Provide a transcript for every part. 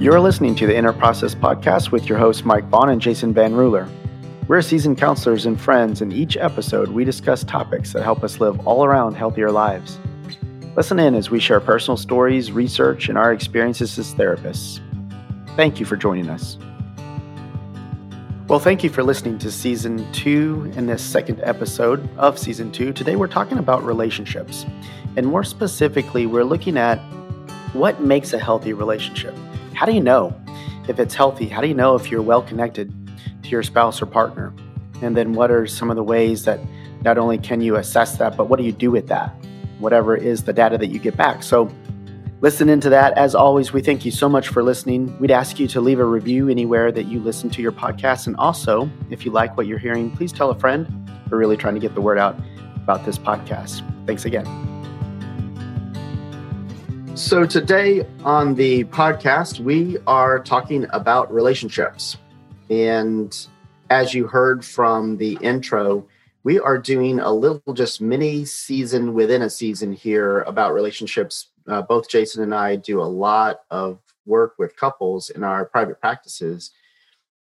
You're listening to the Inner Process Podcast with your hosts, Mike Vaughn and Jason Van Ruler. We're seasoned counselors and friends. and each episode, we discuss topics that help us live all around healthier lives. Listen in as we share personal stories, research, and our experiences as therapists. Thank you for joining us. Well, thank you for listening to season two in this second episode of season two. Today, we're talking about relationships. And more specifically, we're looking at what makes a healthy relationship. How do you know if it's healthy? How do you know if you're well connected to your spouse or partner? And then what are some of the ways that not only can you assess that, but what do you do with that? Whatever is the data that you get back. So listen into that. As always, we thank you so much for listening. We'd ask you to leave a review anywhere that you listen to your podcast. And also, if you like what you're hearing, please tell a friend. We're really trying to get the word out about this podcast. Thanks again. So, today on the podcast, we are talking about relationships. And as you heard from the intro, we are doing a little just mini season within a season here about relationships. Uh, both Jason and I do a lot of work with couples in our private practices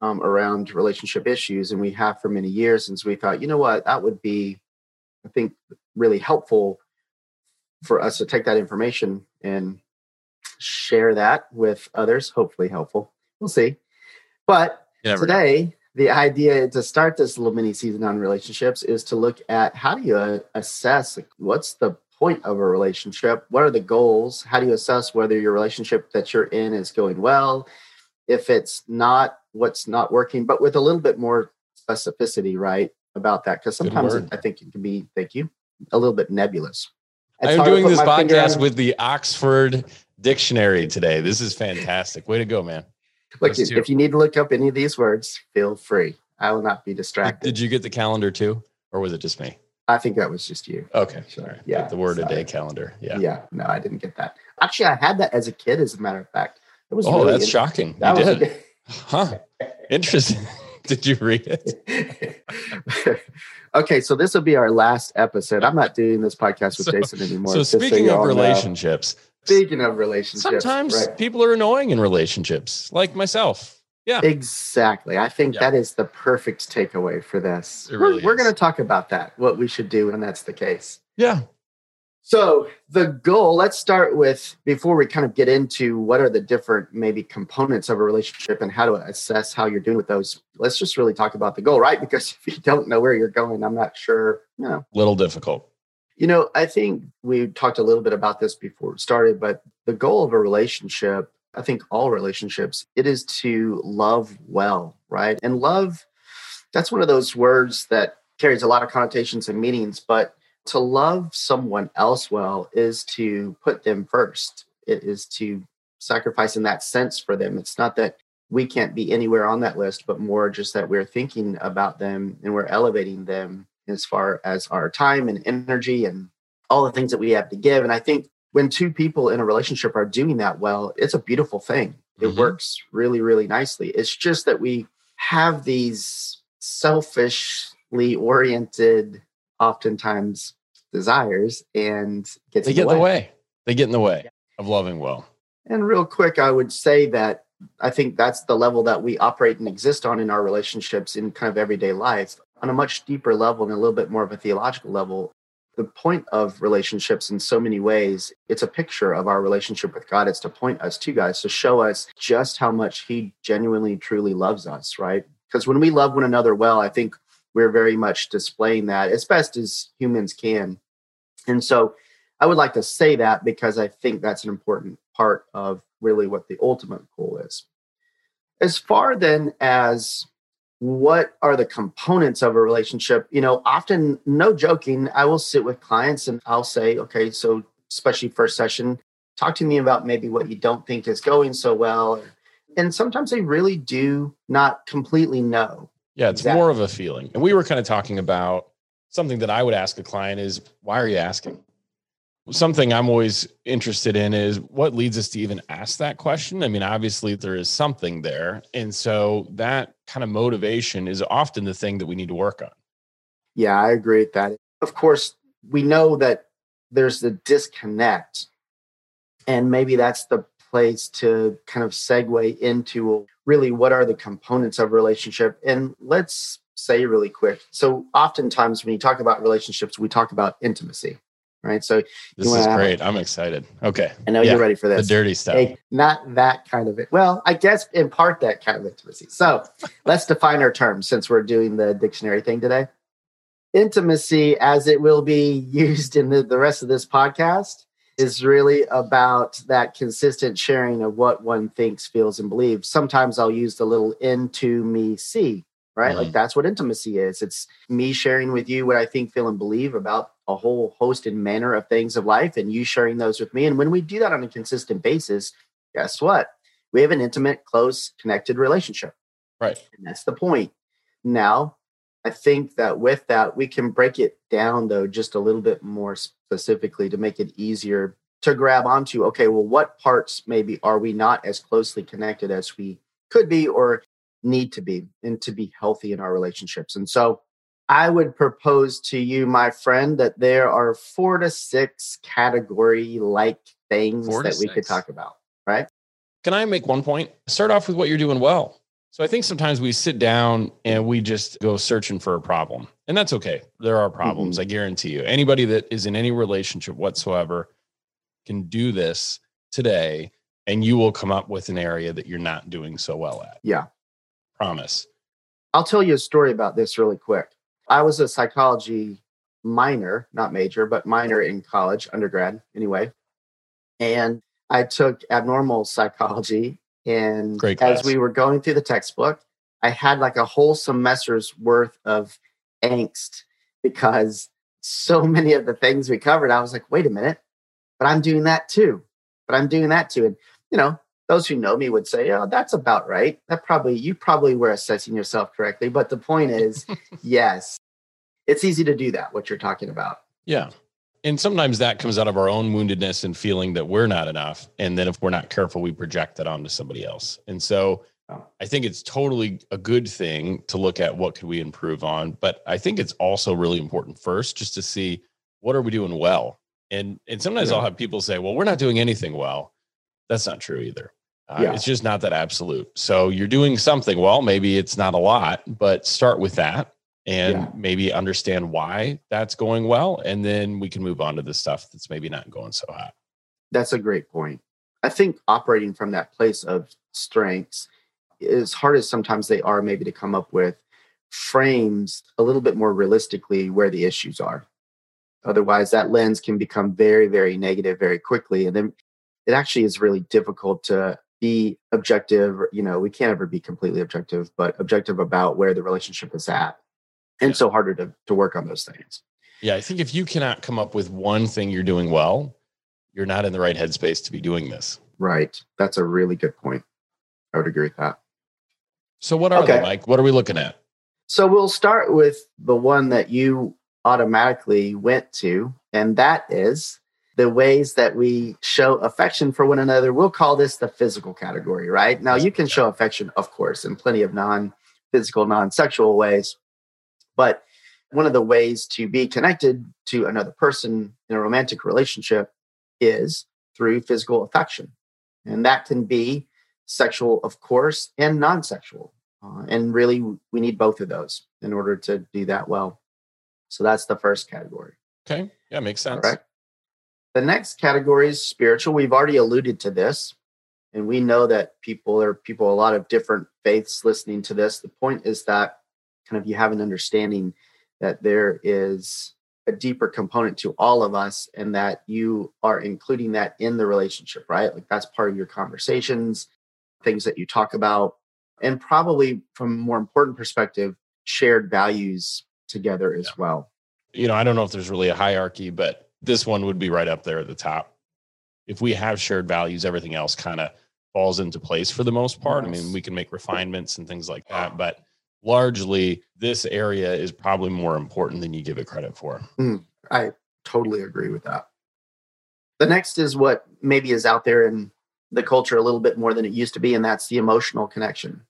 um, around relationship issues. And we have for many years since we thought, you know what, that would be, I think, really helpful for us to take that information and share that with others, hopefully helpful. We'll see. But today, know. the idea to start this little mini season on relationships is to look at how do you uh, assess like, what's the point of a relationship? What are the goals? How do you assess whether your relationship that you're in is going well? If it's not, what's not working, but with a little bit more specificity, right? About that. Because sometimes I think it can be, thank you, a little bit nebulous. I'm doing this podcast with the Oxford Dictionary today. This is fantastic. Way to go, man. Look, if you need to look up any of these words, feel free. I will not be distracted. Did you get the calendar too, or was it just me? I think that was just you. Okay, sorry. Yeah, the word sorry. a day calendar. Yeah, yeah. No, I didn't get that. Actually, I had that as a kid. As a matter of fact, it was. Oh, really that's shocking. That you did. huh? Interesting. did you read it? okay, so this will be our last episode. I'm not doing this podcast with so, Jason anymore. So speaking so of relationships, know. speaking of relationships, sometimes right. people are annoying in relationships, like myself. Yeah, exactly. I think yeah. that is the perfect takeaway for this. Really we're, we're going to talk about that, what we should do when that's the case. Yeah. So the goal, let's start with before we kind of get into what are the different maybe components of a relationship and how to assess how you're doing with those. Let's just really talk about the goal, right? Because if you don't know where you're going, I'm not sure, you know. Little difficult. You know, I think we talked a little bit about this before it started, but the goal of a relationship, I think all relationships, it is to love well, right? And love, that's one of those words that carries a lot of connotations and meanings, but to love someone else well is to put them first. It is to sacrifice in that sense for them. It's not that we can't be anywhere on that list, but more just that we're thinking about them and we're elevating them as far as our time and energy and all the things that we have to give. And I think when two people in a relationship are doing that well, it's a beautiful thing. It mm-hmm. works really, really nicely. It's just that we have these selfishly oriented oftentimes desires and gets they get in the, way. They get in the way of loving well. And real quick, I would say that I think that's the level that we operate and exist on in our relationships in kind of everyday life. On a much deeper level and a little bit more of a theological level, the point of relationships in so many ways, it's a picture of our relationship with God. It's to point us to God, to show us just how much He genuinely, truly loves us, right? Because when we love one another well, I think we're very much displaying that as best as humans can. And so I would like to say that because I think that's an important part of really what the ultimate goal is. As far then as what are the components of a relationship, you know, often, no joking, I will sit with clients and I'll say, okay, so especially first session, talk to me about maybe what you don't think is going so well. And sometimes they really do not completely know yeah, it's exactly. more of a feeling. And we were kind of talking about something that I would ask a client is why are you asking? Something I'm always interested in is what leads us to even ask that question. I mean, obviously there is something there. And so that kind of motivation is often the thing that we need to work on. Yeah, I agree with that. Of course, we know that there's the disconnect. And maybe that's the place to kind of segue into really what are the components of relationship. And let's say really quick. So, oftentimes when you talk about relationships, we talk about intimacy, right? So, this is great. I'm excited. Okay. I know yeah, you're ready for this. The dirty stuff. Hey, not that kind of it. Well, I guess in part that kind of intimacy. So, let's define our terms since we're doing the dictionary thing today. Intimacy, as it will be used in the, the rest of this podcast, is really about that consistent sharing of what one thinks, feels, and believes. Sometimes I'll use the little into me see, right? Mm-hmm. Like that's what intimacy is. It's me sharing with you what I think, feel, and believe about a whole host and manner of things of life, and you sharing those with me. And when we do that on a consistent basis, guess what? We have an intimate, close, connected relationship. Right. And that's the point. Now, I think that with that, we can break it down, though, just a little bit more specifically to make it easier to grab onto. Okay, well, what parts maybe are we not as closely connected as we could be or need to be and to be healthy in our relationships? And so I would propose to you, my friend, that there are four to six category like things that we could talk about, right? Can I make one point? Start off with what you're doing well. So I think sometimes we sit down and we just go searching for a problem. And that's okay. There are problems, mm-hmm. I guarantee you. Anybody that is in any relationship whatsoever can do this today and you will come up with an area that you're not doing so well at. Yeah. Promise. I'll tell you a story about this really quick. I was a psychology minor, not major, but minor in college, undergrad anyway. And I took abnormal psychology and as we were going through the textbook, I had like a whole semester's worth of angst because so many of the things we covered, I was like, wait a minute, but I'm doing that too. But I'm doing that too. And, you know, those who know me would say, oh, that's about right. That probably, you probably were assessing yourself correctly. But the point is, yes, it's easy to do that, what you're talking about. Yeah and sometimes that comes out of our own woundedness and feeling that we're not enough. And then if we're not careful we project that onto somebody else. And so i think it's totally a good thing to look at what could we improve on. But i think it's also really important first just to see what are we doing well. And and sometimes yeah. i'll have people say well we're not doing anything well. That's not true either. Uh, yeah. it's just not that absolute. So you're doing something well. Maybe it's not a lot but start with that and yeah. maybe understand why that's going well. And then we can move on to the stuff that's maybe not going so hot. That's a great point. I think operating from that place of strengths, as hard as sometimes they are, maybe to come up with frames a little bit more realistically where the issues are. Otherwise, that lens can become very, very negative very quickly. And then it actually is really difficult to be objective. You know, we can't ever be completely objective, but objective about where the relationship is at and yeah. so harder to, to work on those things. Yeah, I think if you cannot come up with one thing you're doing well, you're not in the right headspace to be doing this. Right. That's a really good point. I would agree with that. So what are okay. they like? What are we looking at? So we'll start with the one that you automatically went to, and that is the ways that we show affection for one another. We'll call this the physical category, right? Now you can show affection, of course, in plenty of non-physical, non-sexual ways. But one of the ways to be connected to another person in a romantic relationship is through physical affection. And that can be sexual, of course, and non sexual. Uh, and really, we need both of those in order to do that well. So that's the first category. Okay. Yeah, makes sense. Right. The next category is spiritual. We've already alluded to this, and we know that people there are people a lot of different faiths listening to this. The point is that kind of you have an understanding that there is a deeper component to all of us and that you are including that in the relationship, right? Like that's part of your conversations, things that you talk about, and probably from a more important perspective, shared values together as yeah. well. You know, I don't know if there's really a hierarchy, but this one would be right up there at the top. If we have shared values, everything else kind of falls into place for the most part. I mean, we can make refinements and things like that, but largely this area is probably more important than you give it credit for. Mm, I totally agree with that. The next is what maybe is out there in the culture a little bit more than it used to be, and that's the emotional connection.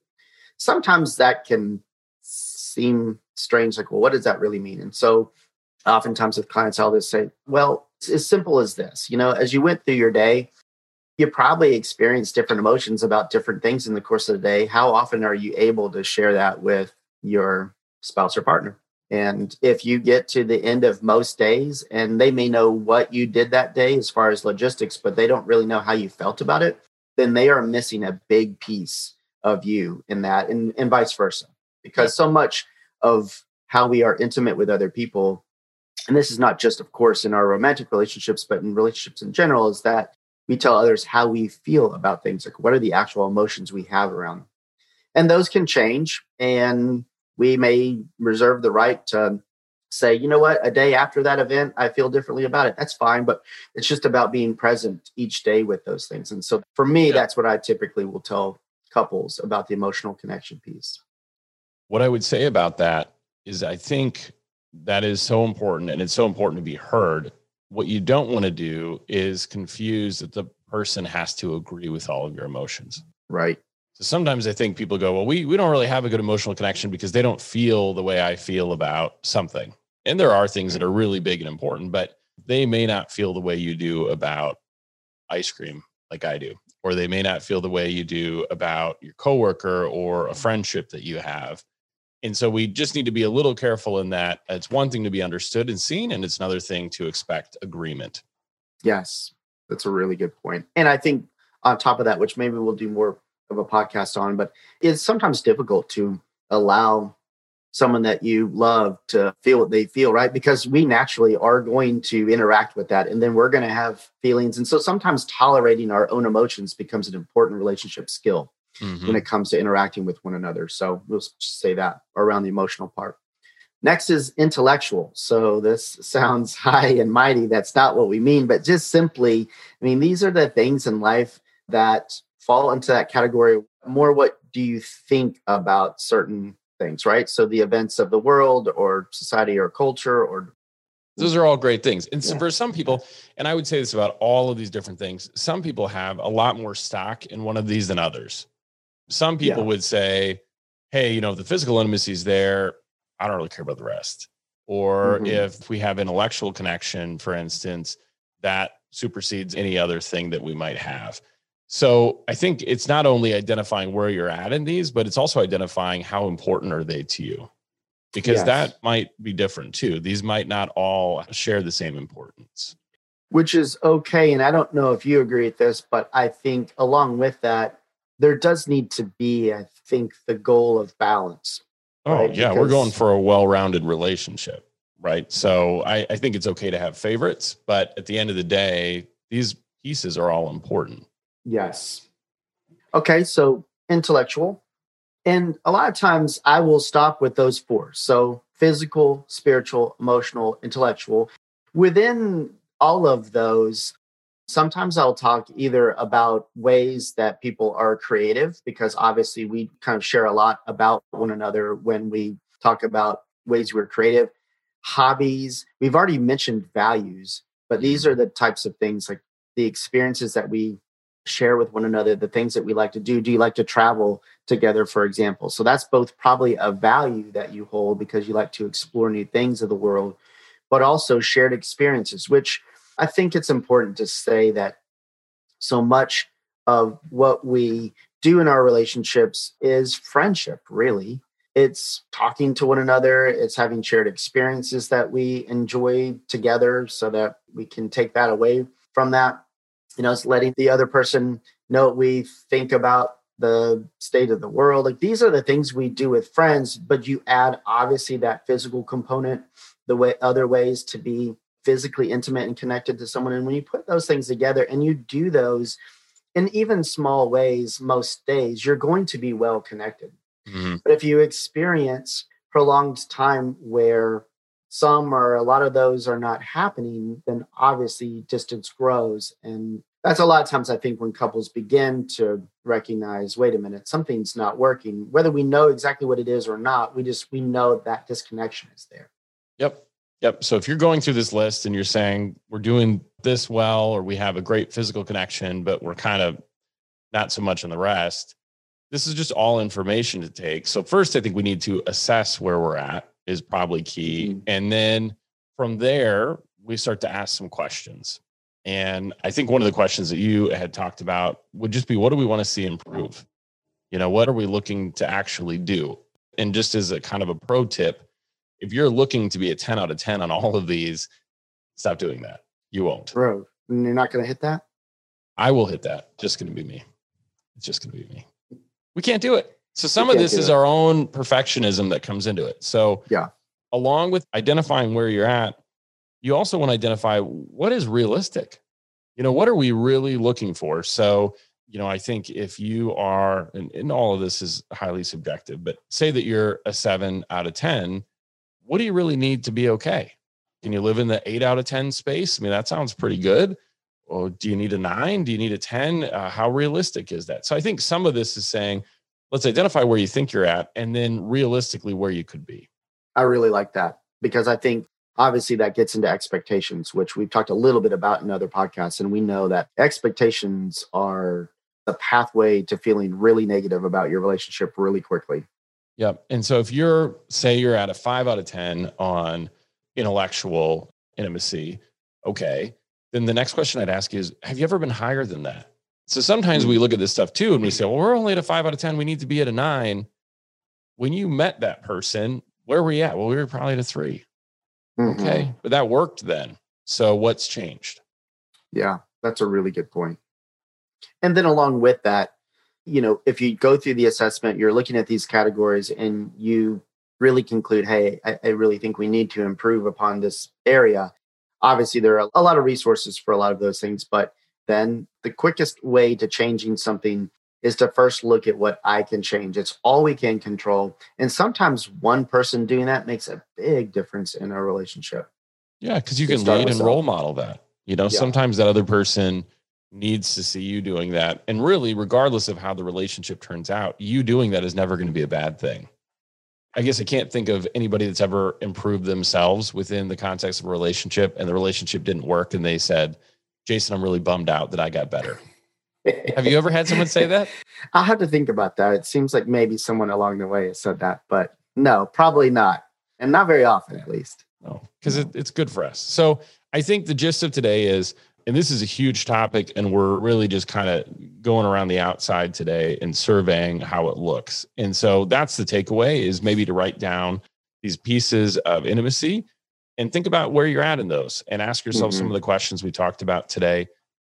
Sometimes that can seem strange, like, well, what does that really mean? And so oftentimes with clients, I'll just say, well, it's as simple as this. You know, as you went through your day, you probably experience different emotions about different things in the course of the day. How often are you able to share that with your spouse or partner? And if you get to the end of most days and they may know what you did that day as far as logistics, but they don't really know how you felt about it, then they are missing a big piece of you in that and, and vice versa. Because so much of how we are intimate with other people, and this is not just, of course, in our romantic relationships, but in relationships in general, is that we tell others how we feel about things. Like what are the actual emotions we have around? Them. And those can change. And we may reserve the right to say, you know what, a day after that event, I feel differently about it. That's fine. But it's just about being present each day with those things. And so for me, yeah. that's what I typically will tell couples about the emotional connection piece. What I would say about that is I think that is so important and it's so important to be heard. What you don't want to do is confuse that the person has to agree with all of your emotions. Right. So sometimes I think people go, well, we, we don't really have a good emotional connection because they don't feel the way I feel about something. And there are things that are really big and important, but they may not feel the way you do about ice cream like I do, or they may not feel the way you do about your coworker or a friendship that you have. And so we just need to be a little careful in that. It's one thing to be understood and seen, and it's another thing to expect agreement. Yes, that's a really good point. And I think on top of that, which maybe we'll do more of a podcast on, but it's sometimes difficult to allow someone that you love to feel what they feel, right? Because we naturally are going to interact with that and then we're going to have feelings. And so sometimes tolerating our own emotions becomes an important relationship skill mm-hmm. when it comes to interacting with one another. So we'll say that around the emotional part. Next is intellectual. So this sounds high and mighty. That's not what we mean, but just simply, I mean, these are the things in life that fall into that category more what do you think about certain things right so the events of the world or society or culture or those are all great things and so for some people and i would say this about all of these different things some people have a lot more stock in one of these than others some people yeah. would say hey you know if the physical intimacy is there i don't really care about the rest or mm-hmm. if we have intellectual connection for instance that supersedes any other thing that we might have so I think it's not only identifying where you're at in these, but it's also identifying how important are they to you? Because yes. that might be different too. These might not all share the same importance. Which is okay. And I don't know if you agree with this, but I think along with that, there does need to be, I think, the goal of balance. Oh, right? yeah. Because we're going for a well rounded relationship, right? So I, I think it's okay to have favorites, but at the end of the day, these pieces are all important. Yes. Okay, so intellectual. And a lot of times I will stop with those four. So physical, spiritual, emotional, intellectual. Within all of those, sometimes I'll talk either about ways that people are creative, because obviously we kind of share a lot about one another when we talk about ways we're creative, hobbies. We've already mentioned values, but these mm-hmm. are the types of things like the experiences that we share with one another the things that we like to do. Do you like to travel together, for example? So that's both probably a value that you hold because you like to explore new things of the world, but also shared experiences, which I think it's important to say that so much of what we do in our relationships is friendship, really. It's talking to one another, it's having shared experiences that we enjoy together so that we can take that away from that you know, it's letting the other person know what we think about the state of the world. Like these are the things we do with friends, but you add obviously that physical component, the way other ways to be physically intimate and connected to someone. And when you put those things together and you do those in even small ways most days, you're going to be well connected. Mm-hmm. But if you experience prolonged time where some or a lot of those are not happening, then obviously distance grows. And that's a lot of times I think when couples begin to recognize, wait a minute, something's not working, whether we know exactly what it is or not, we just we know that disconnection is there. Yep. Yep. So if you're going through this list and you're saying we're doing this well, or we have a great physical connection, but we're kind of not so much in the rest, this is just all information to take. So first, I think we need to assess where we're at is probably key. Mm-hmm. And then from there, we start to ask some questions. And I think one of the questions that you had talked about would just be what do we want to see improve? You know, what are we looking to actually do? And just as a kind of a pro tip, if you're looking to be a 10 out of 10 on all of these, stop doing that. You won't. Bro, you're not going to hit that? I will hit that. Just going to be me. It's just going to be me. We can't do it. So some of this is it. our own perfectionism that comes into it. So yeah, along with identifying where you're at, you also want to identify what is realistic. You know, what are we really looking for? So, you know, I think if you are, and, and all of this is highly subjective, but say that you're a seven out of 10, what do you really need to be okay? Can you live in the eight out of 10 space? I mean, that sounds pretty good. Or do you need a nine? Do you need a 10? Uh, how realistic is that? So I think some of this is saying, let's identify where you think you're at and then realistically where you could be. I really like that because I think obviously that gets into expectations, which we've talked a little bit about in other podcasts. And we know that expectations are the pathway to feeling really negative about your relationship really quickly. Yep. And so if you're, say, you're at a five out of 10 on intellectual intimacy, okay, then the next question I'd ask is Have you ever been higher than that? So sometimes we mm. look at this stuff too and we say, well, we're only at a five out of 10. We need to be at a nine. When you met that person, where were you at? Well, we were probably at a 3 mm-hmm. Okay. But that worked then. So what's changed? Yeah, that's a really good point. And then along with that, you know, if you go through the assessment, you're looking at these categories and you really conclude, hey, I, I really think we need to improve upon this area. Obviously, there are a lot of resources for a lot of those things, but then the quickest way to changing something is to first look at what I can change. It's all we can control. And sometimes one person doing that makes a big difference in a relationship. Yeah, because you can lead and role model that. You know, yeah. sometimes that other person needs to see you doing that. And really, regardless of how the relationship turns out, you doing that is never going to be a bad thing. I guess I can't think of anybody that's ever improved themselves within the context of a relationship and the relationship didn't work and they said, Jason, I'm really bummed out that I got better. have you ever had someone say that? I'll have to think about that. It seems like maybe someone along the way has said that, but no, probably not. And not very often, at least. No, because it, it's good for us. So I think the gist of today is, and this is a huge topic, and we're really just kind of going around the outside today and surveying how it looks. And so that's the takeaway is maybe to write down these pieces of intimacy and think about where you're at in those and ask yourself mm-hmm. some of the questions we talked about today.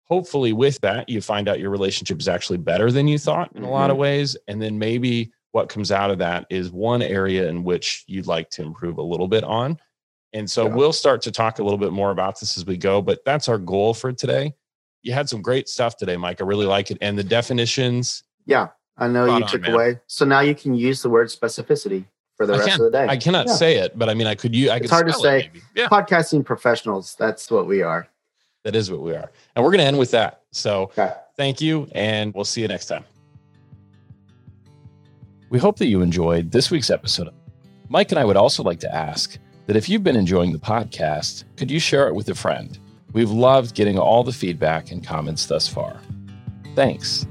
Hopefully, with that, you find out your relationship is actually better than you thought in mm-hmm. a lot of mm-hmm. ways. And then maybe what comes out of that is one area in which you'd like to improve a little bit on. And so yeah. we'll start to talk a little bit more about this as we go, but that's our goal for today. You had some great stuff today, Mike. I really like it. And the definitions. Yeah, I know you took away. So now you can use the word specificity for the I rest of the day. I cannot yeah. say it, but I mean, I could. use, I it's could hard to say. Yeah. Podcasting professionals. That's what we are. That is what we are, and we're going to end with that. So, okay. thank you, and we'll see you next time. We hope that you enjoyed this week's episode. Mike and I would also like to ask that if you've been enjoying the podcast, could you share it with a friend? We've loved getting all the feedback and comments thus far. Thanks.